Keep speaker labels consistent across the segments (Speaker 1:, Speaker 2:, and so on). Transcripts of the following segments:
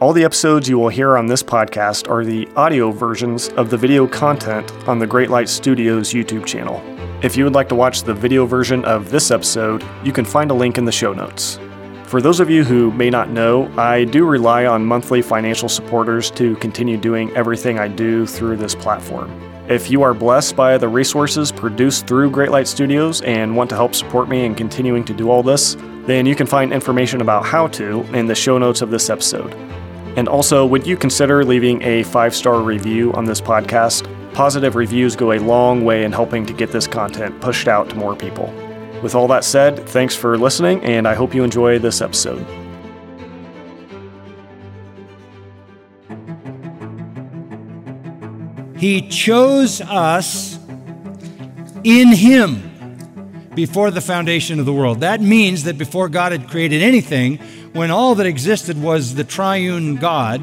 Speaker 1: All the episodes you will hear on this podcast are the audio versions of the video content on the Great Light Studios YouTube channel. If you would like to watch the video version of this episode, you can find a link in the show notes. For those of you who may not know, I do rely on monthly financial supporters to continue doing everything I do through this platform. If you are blessed by the resources produced through Great Light Studios and want to help support me in continuing to do all this, then you can find information about how to in the show notes of this episode. And also, would you consider leaving a five star review on this podcast? Positive reviews go a long way in helping to get this content pushed out to more people. With all that said, thanks for listening, and I hope you enjoy this episode.
Speaker 2: He chose us in Him before the foundation of the world. That means that before God had created anything, when all that existed was the triune God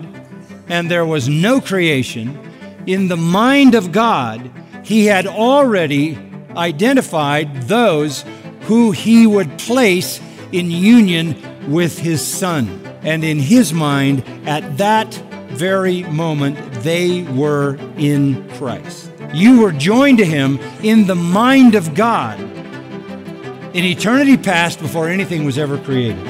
Speaker 2: and there was no creation, in the mind of God, He had already identified those who he would place in union with his son. And in his mind, at that very moment, they were in Christ. You were joined to him in the mind of God in eternity past before anything was ever created.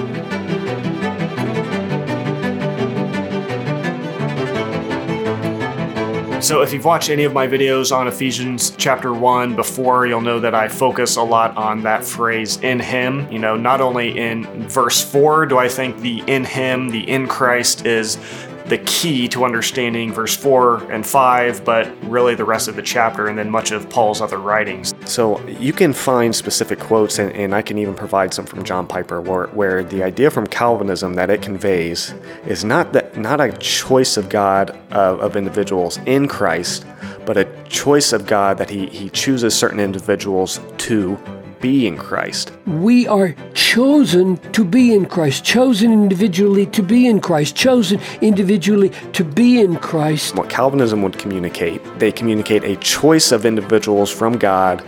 Speaker 1: So, if you've watched any of my videos on Ephesians chapter 1 before, you'll know that I focus a lot on that phrase in Him. You know, not only in verse 4 do I think the in Him, the in Christ is the key to understanding verse 4 and 5, but really the rest of the chapter and then much of Paul's other writings. So you can find specific quotes, and, and I can even provide some from John Piper, where, where the idea from Calvinism that it conveys is not that not a choice of God of, of individuals in Christ, but a choice of God that he, he chooses certain individuals to be in Christ.
Speaker 3: We are chosen to be in Christ, chosen individually to be in Christ, chosen individually to be in Christ.
Speaker 1: What Calvinism would communicate, they communicate a choice of individuals from God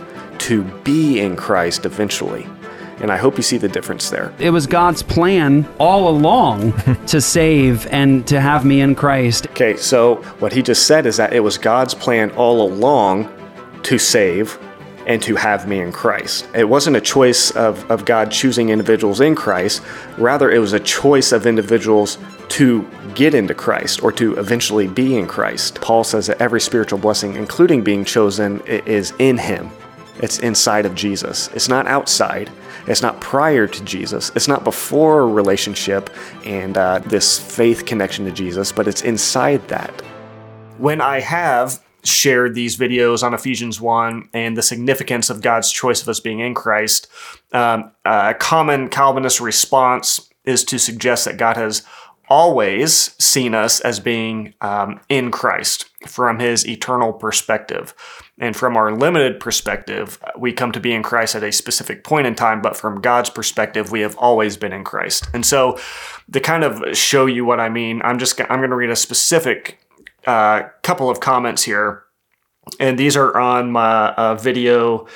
Speaker 1: to be in Christ eventually. And I hope you see the difference there.
Speaker 4: It was God's plan all along to save and to have me in Christ.
Speaker 1: Okay, so what he just said is that it was God's plan all along to save and to have me in Christ. It wasn't a choice of, of God choosing individuals in Christ, rather, it was a choice of individuals to get into Christ or to eventually be in Christ. Paul says that every spiritual blessing, including being chosen, is in Him. It's inside of Jesus. It's not outside. It's not prior to Jesus. It's not before a relationship and uh, this faith connection to Jesus, but it's inside that. When I have shared these videos on Ephesians 1 and the significance of God's choice of us being in Christ, um, a common Calvinist response is to suggest that God has always seen us as being um, in Christ from his eternal perspective. And from our limited perspective, we come to be in Christ at a specific point in time, but from God's perspective, we have always been in Christ. And so, to kind of show you what I mean, I'm just I'm going to read a specific uh, couple of comments here. And these are on my uh, video,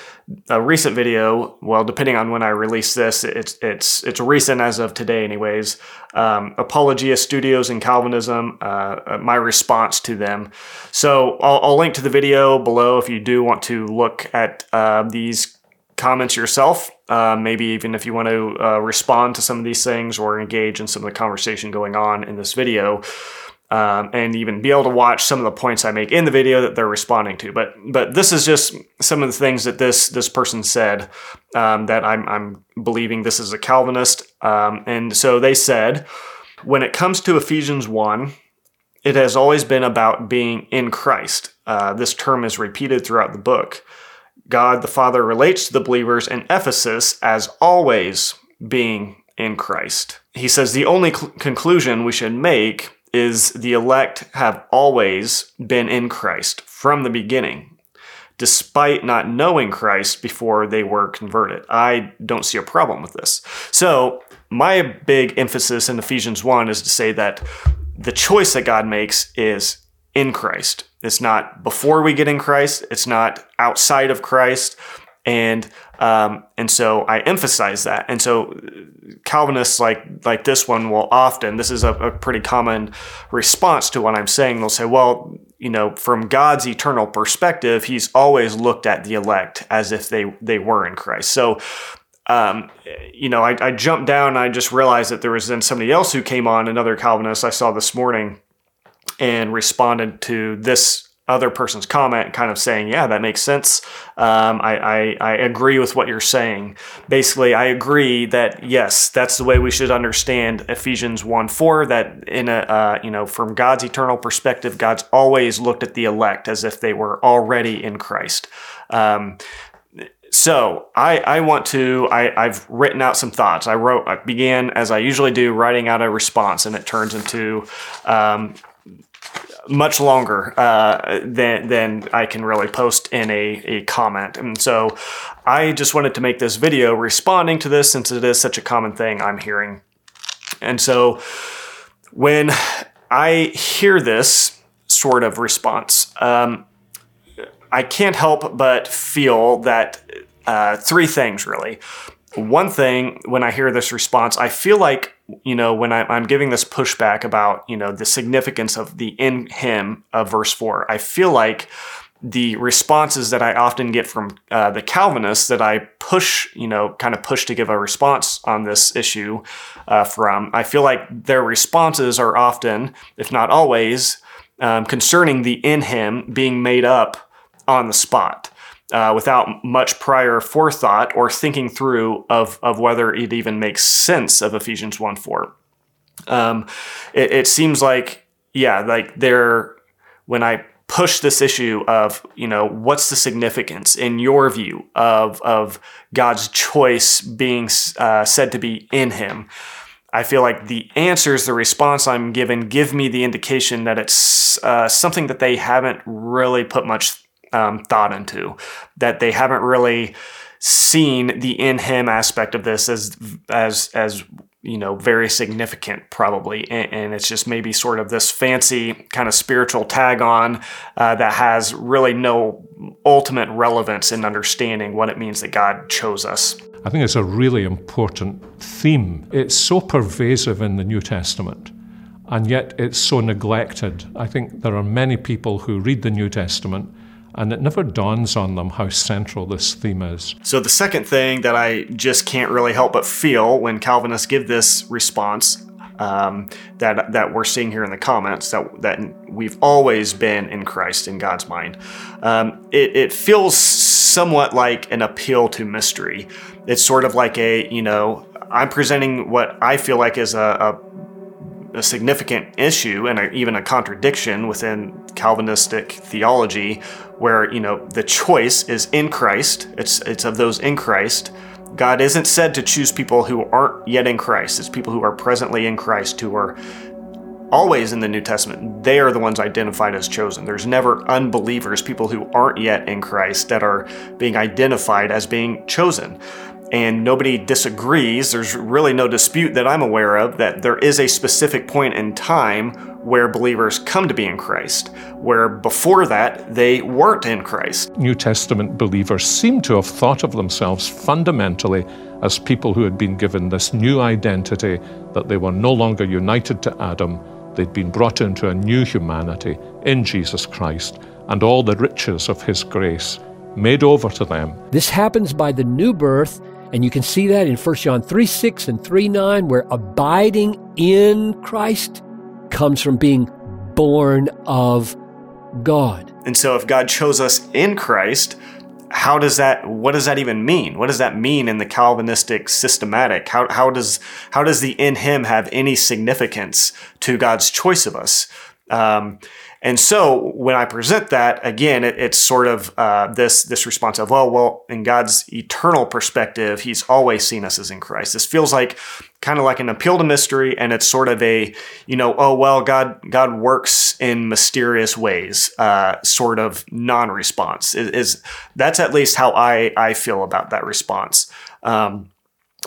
Speaker 1: a recent video. Well, depending on when I release this, it's it's it's recent as of today, anyways. Um, Apologia Studios and Calvinism. Uh, uh, my response to them. So I'll, I'll, link to the video below if you do want to look at uh, these comments yourself. Uh, maybe even if you want to uh, respond to some of these things or engage in some of the conversation going on in this video um, and even be able to watch some of the points I make in the video that they're responding to. But but this is just some of the things that this this person said um, that I'm I'm believing this is a Calvinist, um, and so they said when it comes to Ephesians one. It has always been about being in Christ. Uh, this term is repeated throughout the book. God the Father relates to the believers in Ephesus as always being in Christ. He says the only cl- conclusion we should make is the elect have always been in Christ from the beginning, despite not knowing Christ before they were converted. I don't see a problem with this. So, my big emphasis in Ephesians 1 is to say that the choice that God makes is in Christ. It's not before we get in Christ, it's not outside of Christ. And Um, and so I emphasize that. And so Calvinists like like this one will often this is a, a pretty common response to what I'm saying. They'll say, well, you know, from God's eternal perspective, He's always looked at the elect as if they they were in Christ. So um, you know, I, I, jumped down and I just realized that there was then somebody else who came on, another Calvinist I saw this morning, and responded to this other person's comment, kind of saying, "Yeah, that makes sense. Um, I, I, I agree with what you're saying. Basically, I agree that yes, that's the way we should understand Ephesians one four. That in a uh, you know from God's eternal perspective, God's always looked at the elect as if they were already in Christ." Um, so I, I want to I, I've written out some thoughts. I wrote I began as I usually do writing out a response, and it turns into um, much longer uh, than than I can really post in a, a comment. And so I just wanted to make this video responding to this since it is such a common thing I'm hearing. And so when I hear this sort of response, um, I can't help but feel that uh, three things really. One thing when I hear this response, I feel like, you know, when I, am giving this pushback about, you know, the significance of the in him of verse four, I feel like the responses that I often get from uh, the Calvinists that I push, you know, kind of push to give a response on this issue uh, from, I feel like their responses are often, if not always, um, concerning the in him being made up on the spot uh, without much prior forethought or thinking through of, of whether it even makes sense of Ephesians 1 4. Um, it, it seems like, yeah, like they're, when I push this issue of, you know, what's the significance in your view of, of God's choice being uh, said to be in Him? I feel like the answers, the response I'm given, give me the indication that it's uh, something that they haven't really put much um, thought into, that they haven't really seen the in him aspect of this as as as you know very significant probably. And, and it's just maybe sort of this fancy kind of spiritual tag on uh, that has really no ultimate relevance in understanding what it means that god chose us.
Speaker 5: I think it's a really important theme. It's so pervasive in the new testament and yet it's so neglected. I think there are many people who read the new testament and it never dawns on them how central this theme is.
Speaker 1: So, the second thing that I just can't really help but feel when Calvinists give this response um, that that we're seeing here in the comments that that we've always been in Christ in God's mind. Um, it, it feels somewhat like an appeal to mystery. It's sort of like a you know I'm presenting what I feel like is a, a a significant issue and even a contradiction within Calvinistic theology, where you know the choice is in Christ. It's it's of those in Christ. God isn't said to choose people who aren't yet in Christ. It's people who are presently in Christ who are always in the New Testament. They are the ones identified as chosen. There's never unbelievers, people who aren't yet in Christ, that are being identified as being chosen and nobody disagrees. There's really no dispute that I'm aware of that there is a specific point in time where believers come to be in Christ, where before that they weren't in Christ.
Speaker 5: New Testament believers seem to have thought of themselves fundamentally as people who had been given this new identity, that they were no longer united to Adam, they'd been brought into a new humanity in Jesus Christ, and all the riches of His grace made over to them.
Speaker 3: This happens by the new birth and you can see that in 1 John 3 6 and 3 9, where abiding in Christ comes from being born of God.
Speaker 1: And so if God chose us in Christ, how does that what does that even mean? What does that mean in the calvinistic systematic? How, how does how does the in him have any significance to god's choice of us? Um, and so when I present that again, it, it's sort of uh, this this response of, well, well, in God's eternal perspective, He's always seen us as in Christ. This feels like kind of like an appeal to mystery, and it's sort of a, you know, oh well, God God works in mysterious ways, uh, sort of non-response. Is, is that's at least how I I feel about that response. Um,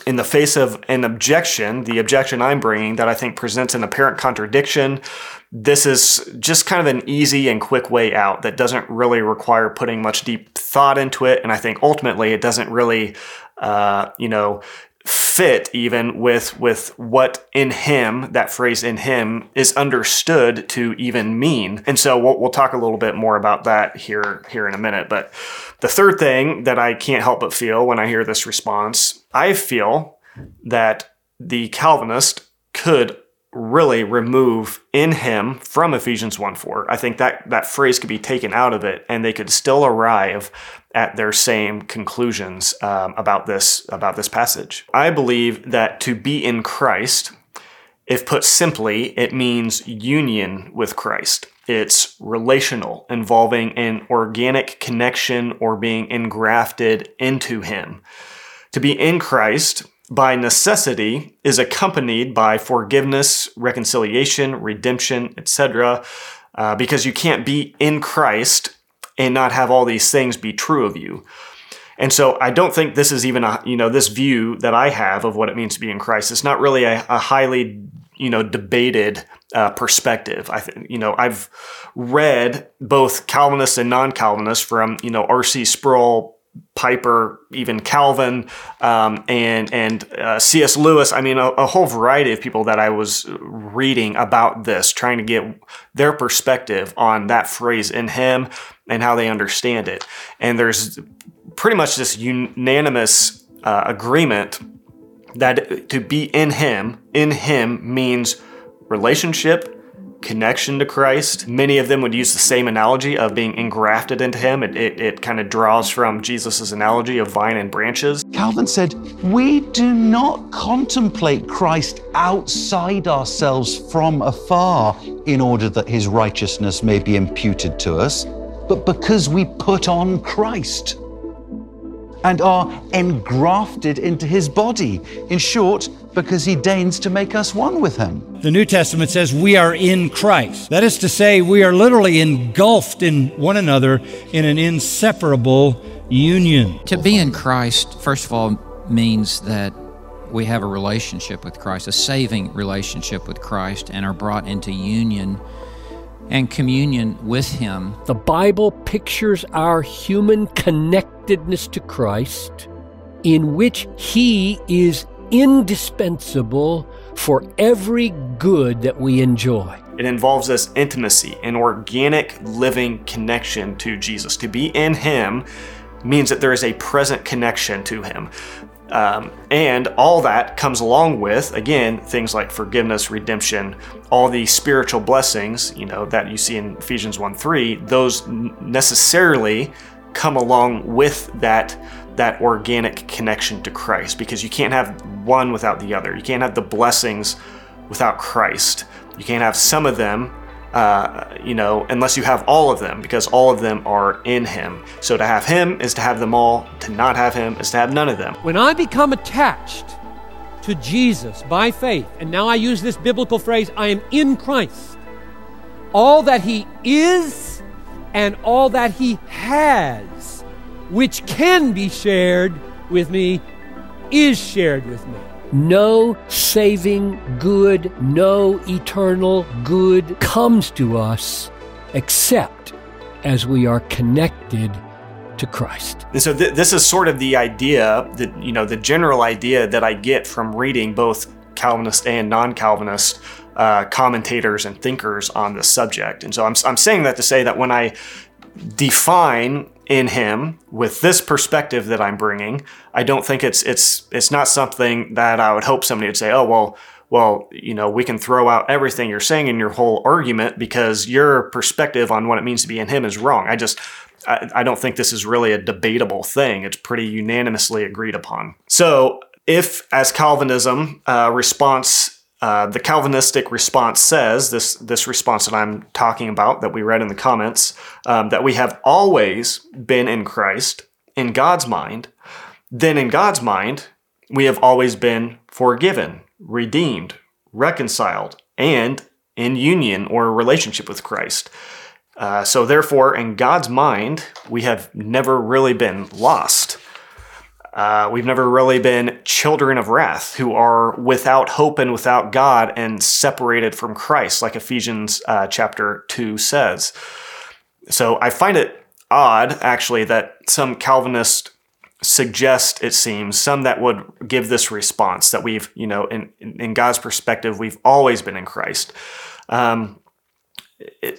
Speaker 1: in the face of an objection, the objection I'm bringing that I think presents an apparent contradiction, this is just kind of an easy and quick way out that doesn't really require putting much deep thought into it. And I think ultimately it doesn't really, uh, you know, fit even with with what in him that phrase in him is understood to even mean and so we'll, we'll talk a little bit more about that here here in a minute but the third thing that i can't help but feel when i hear this response i feel that the calvinist could really remove in him from Ephesians 1 4. I think that that phrase could be taken out of it and they could still arrive at their same conclusions um, about this about this passage. I believe that to be in Christ, if put simply, it means union with Christ. It's relational, involving an organic connection or being engrafted into Him. To be in Christ by necessity is accompanied by forgiveness, reconciliation, redemption, etc. Uh, because you can't be in Christ and not have all these things be true of you. And so I don't think this is even a, you know, this view that I have of what it means to be in Christ. It's not really a, a highly, you know, debated uh, perspective. I think, you know, I've read both Calvinists and non-Calvinists from, you know, R.C. Sproul, Piper, even Calvin, um, and and uh, C.S. Lewis. I mean, a, a, whole variety of people that I was reading about this, trying to get their perspective on that phrase in him and how they understand it. And there's pretty much this unanimous uh, agreement that to be in him, in him means relationship connection to Christ. Many of them would use the same analogy of being engrafted into Him. It, it, it kind of draws from Jesus' analogy of vine and branches.
Speaker 6: Calvin said, We do not contemplate Christ outside ourselves from afar in order that His righteousness may be imputed to us, but because we put on Christ and are engrafted into his body. In short, because he deigns to make us one with him.
Speaker 2: The New Testament says we are in Christ. That is to say, we are literally engulfed in one another in an inseparable union.
Speaker 7: To be in Christ, first of all, means that we have a relationship with Christ, a saving relationship with Christ, and are brought into union and communion with Him.
Speaker 3: The Bible pictures our human connectedness to Christ, in which He is indispensable for every good that we enjoy.
Speaker 1: It involves this intimacy, an organic living connection to Jesus. To be in Him means that there is a present connection to Him. Um, and all that comes along with, again, things like forgiveness, redemption, all the spiritual blessings, you know, that you see in Ephesians 1 3, those necessarily come along with that that organic connection to Christ because you can't have one without the other. You can't have the blessings without Christ. You can't have some of them uh, you know, unless you have all of them, because all of them are in Him. So to have Him is to have them all, to not have Him is to have none of them.
Speaker 8: When I become attached to Jesus by faith, and now I use this biblical phrase, I am in Christ, all that He is and all that He has, which can be shared with me, is shared with me
Speaker 3: no saving good, no eternal good comes to us except as we are connected to Christ.
Speaker 1: And so th- this is sort of the idea that, you know, the general idea that I get from reading both Calvinist and non Calvinist uh, commentators and thinkers on this subject. And so I'm, I'm saying that to say that when I define in him with this perspective that I'm bringing, I don't think it's it's it's not something that I would hope somebody would say, "Oh, well, well, you know, we can throw out everything you're saying in your whole argument because your perspective on what it means to be in him is wrong." I just I, I don't think this is really a debatable thing. It's pretty unanimously agreed upon. So, if as Calvinism uh, response uh, the Calvinistic response says this this response that I'm talking about that we read in the comments um, that we have always been in Christ in God's mind. Then in God's mind we have always been forgiven, redeemed, reconciled, and in union or relationship with Christ. Uh, so therefore, in God's mind, we have never really been lost. Uh, we've never really been children of wrath who are without hope and without God and separated from Christ, like Ephesians uh, chapter 2 says. So I find it odd, actually, that some Calvinists suggest, it seems, some that would give this response that we've, you know, in, in God's perspective, we've always been in Christ. Um,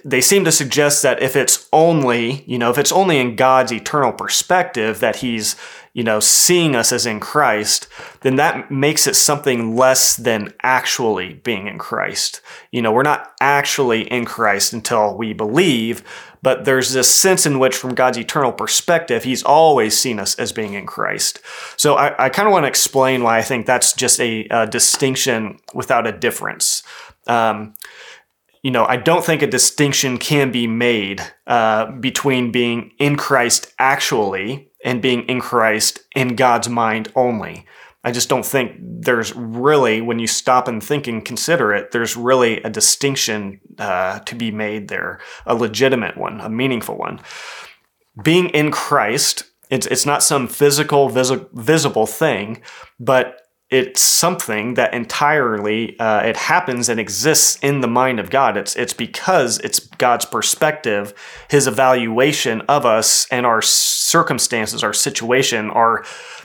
Speaker 1: they seem to suggest that if it's only, you know, if it's only in God's eternal perspective that He's, you know, seeing us as in Christ, then that makes it something less than actually being in Christ. You know, we're not actually in Christ until we believe, but there's this sense in which, from God's eternal perspective, He's always seen us as being in Christ. So I, I kind of want to explain why I think that's just a, a distinction without a difference. Um, you know, I don't think a distinction can be made uh, between being in Christ actually and being in Christ in God's mind only. I just don't think there's really, when you stop and think and consider it, there's really a distinction uh, to be made there, a legitimate one, a meaningful one. Being in Christ, it's, it's not some physical, vis- visible thing, but it's something that entirely uh, it happens and exists in the mind of God. It's it's because it's God's perspective, His evaluation of us and our circumstances, our situation, our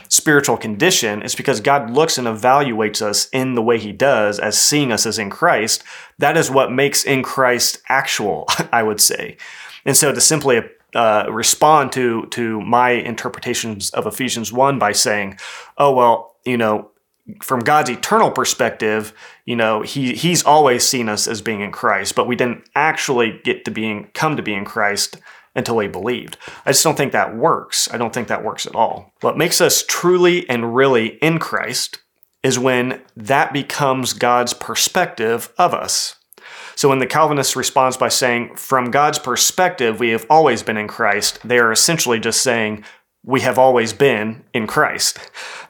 Speaker 1: spiritual condition. It's because God looks and evaluates us in the way He does, as seeing us as in Christ. That is what makes in Christ actual, I would say. And so to simply uh, respond to to my interpretations of Ephesians one by saying, "Oh well, you know." From God's eternal perspective, you know, he he's always seen us as being in Christ, but we didn't actually get to being come to be in Christ until we believed. I just don't think that works. I don't think that works at all. What makes us truly and really in Christ is when that becomes God's perspective of us. So when the Calvinist responds by saying, from God's perspective, we have always been in Christ, they are essentially just saying, we have always been in Christ.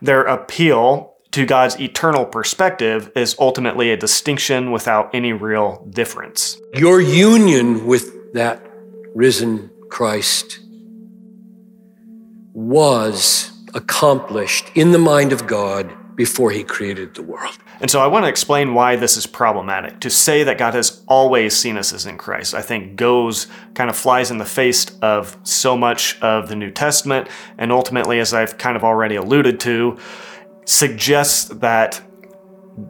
Speaker 1: Their appeal to God's eternal perspective is ultimately a distinction without any real difference.
Speaker 9: Your union with that risen Christ was accomplished in the mind of God before he created the world.
Speaker 1: And so I want to explain why this is problematic. To say that God has always seen us as in Christ, I think goes kind of flies in the face of so much of the New Testament. And ultimately, as I've kind of already alluded to, suggests that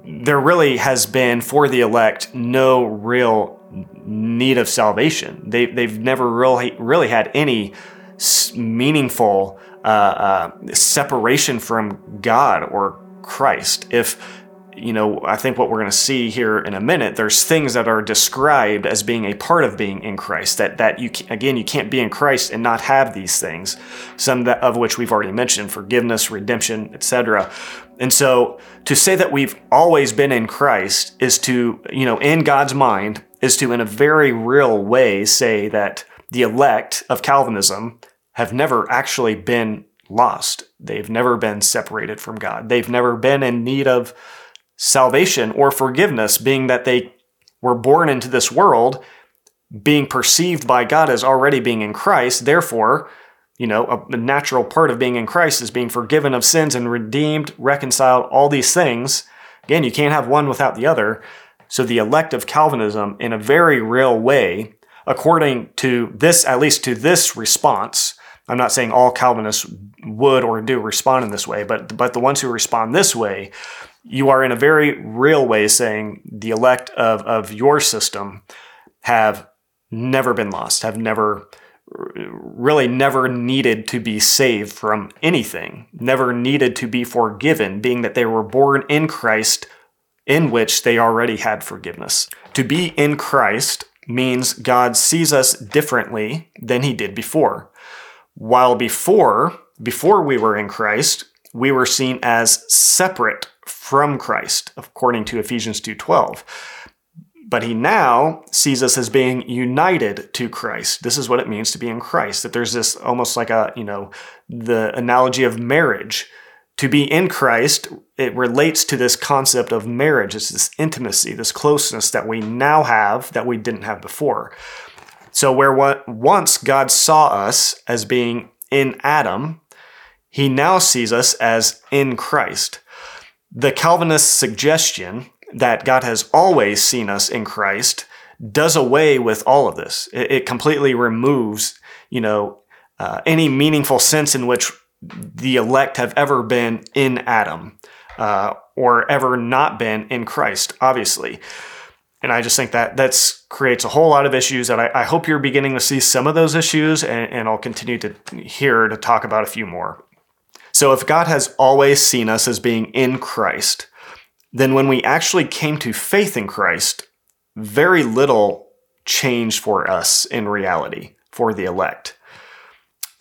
Speaker 1: there really has been for the elect no real need of salvation. They, they've never really really had any meaningful uh, uh, separation from God or Christ. If you know, I think what we're going to see here in a minute, there's things that are described as being a part of being in Christ. That that you again, you can't be in Christ and not have these things. Some of which we've already mentioned: forgiveness, redemption, etc. And so, to say that we've always been in Christ is to, you know, in God's mind, is to, in a very real way, say that the elect of Calvinism have never actually been lost. They've never been separated from God. They've never been in need of salvation or forgiveness, being that they were born into this world, being perceived by God as already being in Christ. Therefore, you know, a, natural part of being in Christ is being forgiven of sins and redeemed, reconciled, all these things. Again, you can't have one without the other. So the elect of Calvinism, in a very real way, according to this, at least to this response, I'm not saying all Calvinists would or do respond in this way, but but the ones who respond this way you are in a very real way saying the elect of, of your system have never been lost, have never really never needed to be saved from anything, never needed to be forgiven, being that they were born in Christ, in which they already had forgiveness. To be in Christ means God sees us differently than he did before. While before, before we were in Christ, we were seen as separate from Christ, according to Ephesians 2:12. But he now sees us as being united to Christ. This is what it means to be in Christ. That there's this almost like a, you know, the analogy of marriage. To be in Christ, it relates to this concept of marriage. It's this intimacy, this closeness that we now have that we didn't have before. So, where once God saw us as being in Adam, he now sees us as in Christ. The Calvinist suggestion that God has always seen us in Christ does away with all of this. It, it completely removes, you know, uh, any meaningful sense in which the elect have ever been in Adam uh, or ever not been in Christ, obviously. And I just think that that's creates a whole lot of issues, and I, I hope you're beginning to see some of those issues, and, and I'll continue to here to talk about a few more. So, if God has always seen us as being in Christ, then when we actually came to faith in Christ, very little changed for us in reality, for the elect.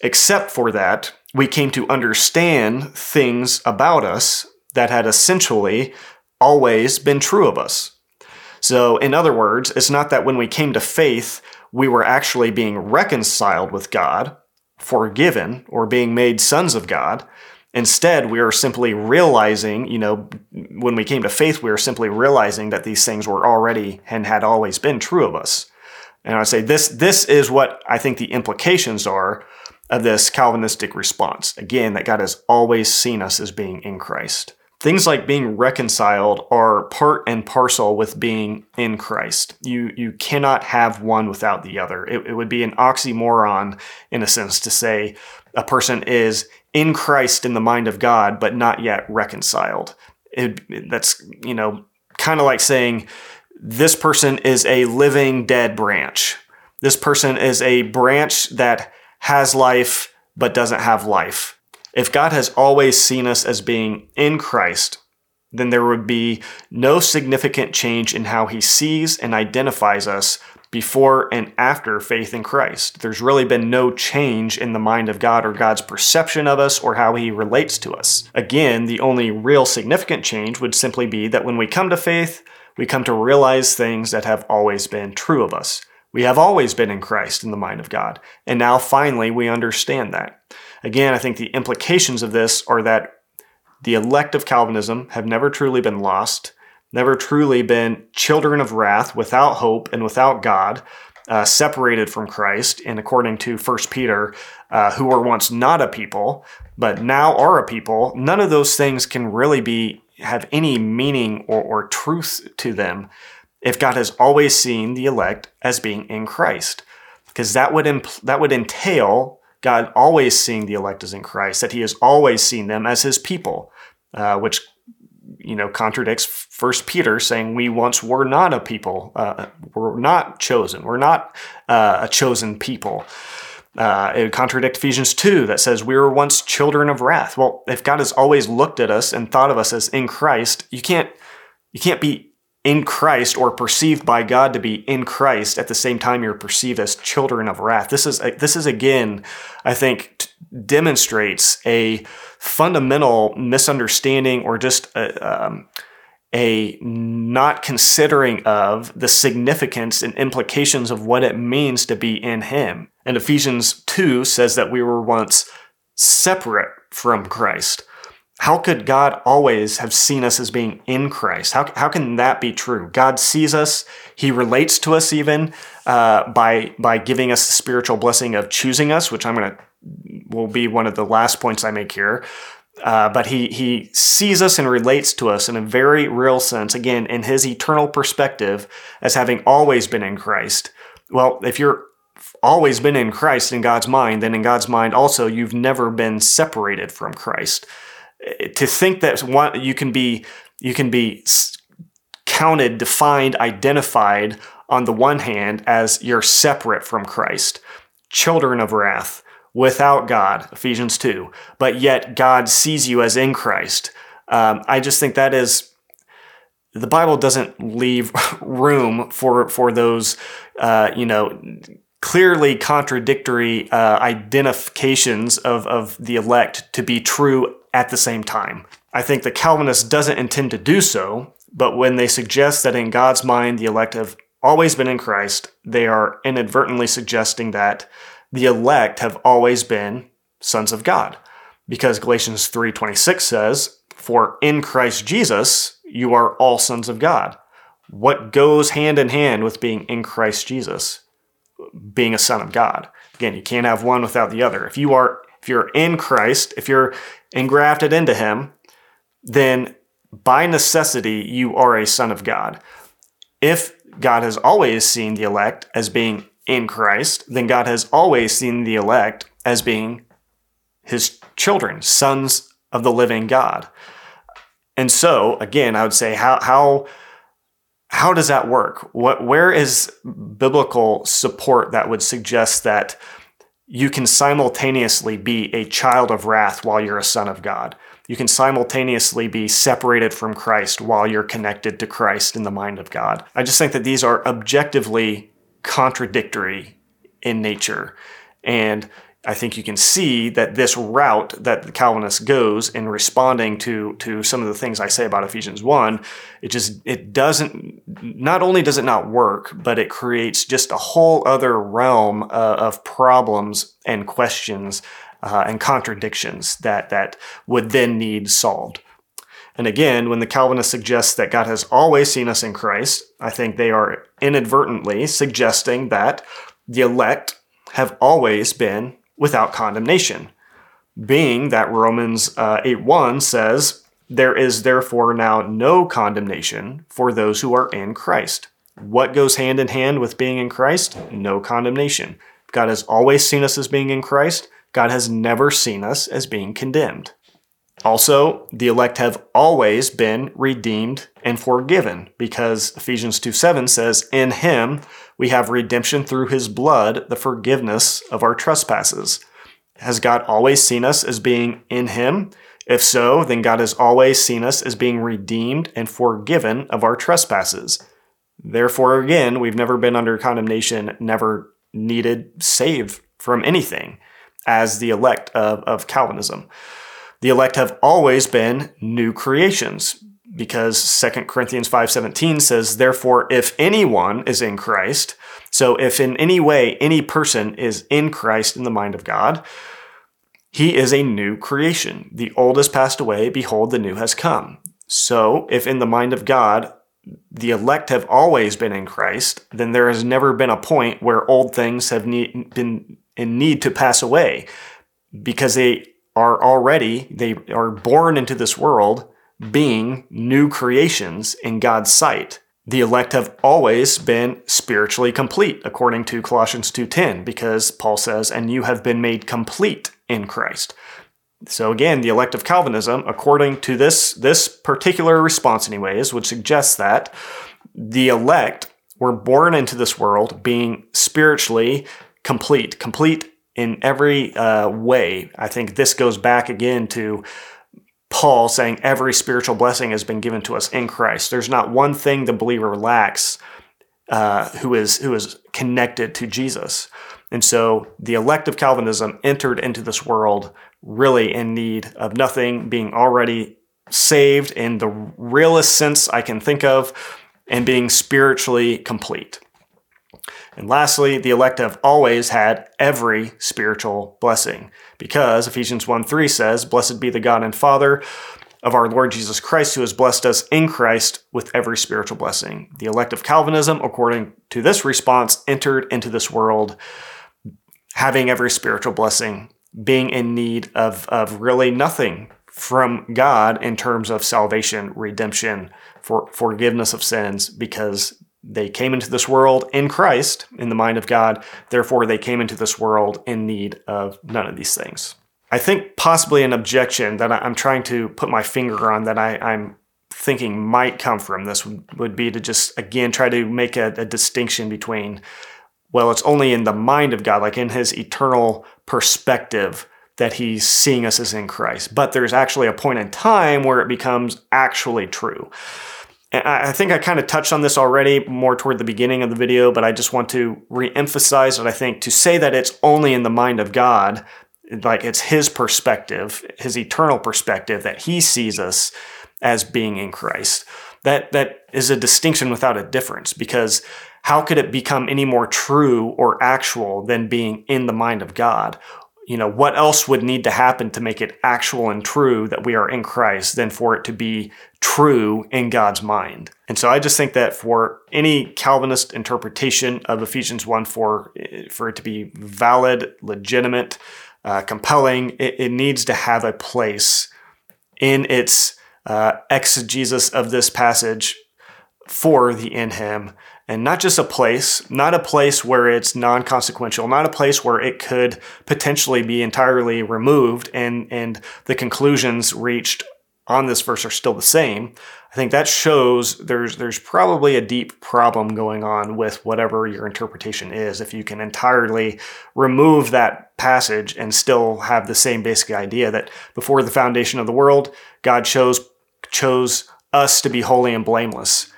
Speaker 1: Except for that, we came to understand things about us that had essentially always been true of us. So, in other words, it's not that when we came to faith, we were actually being reconciled with God, forgiven, or being made sons of God. Instead, we are simply realizing, you know, when we came to faith, we were simply realizing that these things were already and had always been true of us. And I say this this is what I think the implications are of this Calvinistic response. Again, that God has always seen us as being in Christ. Things like being reconciled are part and parcel with being in Christ. You you cannot have one without the other. It, it would be an oxymoron, in a sense, to say a person is in Christ in the mind of God, but not yet reconciled. It, that's, you know, kind of like saying this person is a living dead branch. This person is a branch that has life but doesn't have life. If God has always seen us as being in Christ, then there would be no significant change in how he sees and identifies us before and after faith in Christ. There's really been no change in the mind of God or God's perception of us or how he relates to us. Again, the only real significant change would simply be that when we come to faith, we come to realize things that have always been true of us. We have always been in Christ in the mind of God, and now finally we understand that. Again, I think the implications of this are that the elect of Calvinism have never truly been lost never truly been children of wrath without hope and without God, uh, separated from Christ, and according to 1 Peter, uh, who were once not a people, but now are a people, none of those things can really be have any meaning or, or truth to them if God has always seen the elect as being in Christ. Because that would impl- that would entail God always seeing the elect as in Christ, that He has always seen them as His people, uh, which you know contradicts First Peter saying we once were not a people, uh, we're not chosen, we're not uh, a chosen people. Uh, it would contradict Ephesians 2 that says we were once children of wrath. Well, if God has always looked at us and thought of us as in Christ, you can't you can't be in Christ or perceived by God to be in Christ at the same time you're perceived as children of wrath. This is this is again, I think, t- demonstrates a fundamental misunderstanding or just a, um, a not considering of the significance and implications of what it means to be in Him. And Ephesians 2 says that we were once separate from Christ. How could God always have seen us as being in Christ? How, how can that be true? God sees us, He relates to us even uh, by, by giving us the spiritual blessing of choosing us, which I'm going to will be one of the last points I make here. Uh, but he he sees us and relates to us in a very real sense. Again, in his eternal perspective, as having always been in Christ. Well, if you're always been in Christ in God's mind, then in God's mind also you've never been separated from Christ. To think that one, you can be you can be counted, defined, identified on the one hand as you're separate from Christ, children of wrath without God, Ephesians 2, but yet God sees you as in Christ. Um, I just think that is the Bible doesn't leave room for for those uh, you know clearly contradictory uh, identifications of of the elect to be true at the same time. I think the Calvinist doesn't intend to do so, but when they suggest that in God's mind the elect have always been in Christ, they are inadvertently suggesting that the elect have always been sons of God. Because Galatians 3:26 says, "For in Christ Jesus you are all sons of God." What goes hand in hand with being in Christ Jesus? Being a son of God. Again, you can't have one without the other. If you are If you're in Christ, if you're engrafted into Him, then by necessity, you are a son of God. If God has always seen the elect as being in Christ, then God has always seen the elect as being his children, sons of the living God. And so, again, I would say how how how does that work? What where is biblical support that would suggest that you can simultaneously be a child of wrath while you're a son of God? You can simultaneously be separated from Christ while you're connected to Christ in the mind of God. I just think that these are objectively contradictory in nature. And I think you can see that this route that the Calvinist goes in responding to to some of the things I say about Ephesians 1, it just it doesn't not only does it not work, but it creates just a whole other realm uh, of problems and questions uh, and contradictions that that would then need solved. And again, when the Calvinist suggests that God has always seen us in Christ, I think they are inadvertently suggesting that the elect have always been without condemnation, being that Romans uh, 8 1 says, There is therefore now no condemnation for those who are in Christ. What goes hand in hand with being in Christ? No condemnation. God has always seen us as being in Christ. God has never seen us as being condemned. Also, the elect have always been redeemed and forgiven because Ephesians 2 7 says, In him we have redemption through his blood, the forgiveness of our trespasses. Has God always seen us as being in him? If so, then God has always seen us as being redeemed and forgiven of our trespasses. Therefore, again, we've never been under condemnation, never needed save from anything as the elect of, of Calvinism. The elect have always been new creations because 2 Corinthians 5:17 says therefore if anyone is in Christ so if in any way any person is in Christ in the mind of God he is a new creation. The old has passed away. Behold the new has come. So if in the mind of God the elect have always been in Christ then there has never been a point where old things have been in need to pass away because they are already, they are born into this world being new creations in God's sight. The elect have always been spiritually complete according to Colossians 2:10 because Paul says and you have been made complete in Christ. So again, the elect of Calvinism according to this this particular response anyways would suggest that the elect were born into this world being spiritually complete, complete in every uh, way. I think this goes back again to Paul saying every spiritual blessing has been given to us in Christ. There's not one thing the believer lacks uh, who is who is connected to Jesus. And so the elect of Calvinism entered into this world really in need of nothing, being already saved in the realest sense I can think of, and being spiritually complete. And lastly, the elect have always had every spiritual blessing because Ephesians 1 3 says, Blessed be the God and Father of our Lord Jesus Christ, who has blessed us in Christ with every spiritual blessing. The elect of Calvinism, according to this response, entered into this world having every spiritual blessing, being in need of, of really nothing from God in terms of salvation, redemption, for forgiveness of sins, because they came into this world in Christ, in the mind of God. Therefore, they came into this world in need of none of these things. I think possibly an objection that I'm trying to put my finger on that I, am thinking might come from this would, would, be to just, again, try to make a, a distinction between, well, it's only in the mind of God, like in his eternal perspective, that he's seeing us as in Christ. But there's actually a point in time where it becomes actually true. I think I kind of touched on this already more toward the beginning of the video, but I just want to reemphasize that I think to say that it's only in the mind of God, like it's his perspective, his eternal perspective, that he sees us as being in Christ. That that is a distinction without a difference because how could it become any more true or actual than being in the mind of God? You know, what else would need to happen to make it actual and true that we are in Christ than for it to be true in God's mind? And so I just think that for any Calvinist interpretation of Ephesians 1 4, for it to be valid, legitimate, uh, compelling. It, it, needs to have a place in its uh, exegesis of this passage for the in him and not just a place, not a place where it's non consequential, not a place where it could potentially be entirely removed and, and the conclusions reached on this verse are still the same. I think that shows there's there's probably a deep problem going on with whatever your interpretation is. If you can entirely remove that passage and still have the same basic idea that before the foundation of the world, God chose chose us to be holy and blameless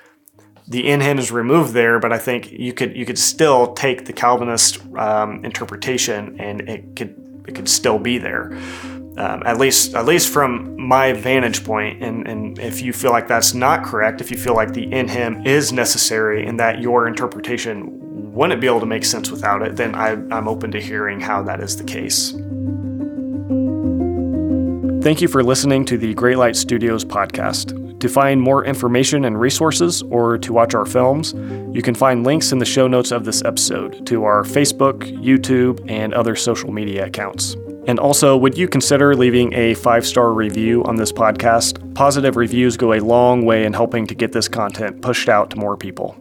Speaker 1: the in him is removed there, but I think you could you could still take the Calvinist um, interpretation and it could it could still be there. Um, at least at least from my vantage point and, and if you feel like that's not correct if you feel like the in him is necessary and that your interpretation wouldn't be able to make sense without it then I, i'm open to hearing how that is the case thank you for listening to the great light studios podcast to find more information and resources or to watch our films, you can find links in the show notes of this episode to our Facebook, YouTube, and other social media accounts. And also, would you consider leaving a five star review on this podcast? Positive reviews go a long way in helping to get this content pushed out to more people.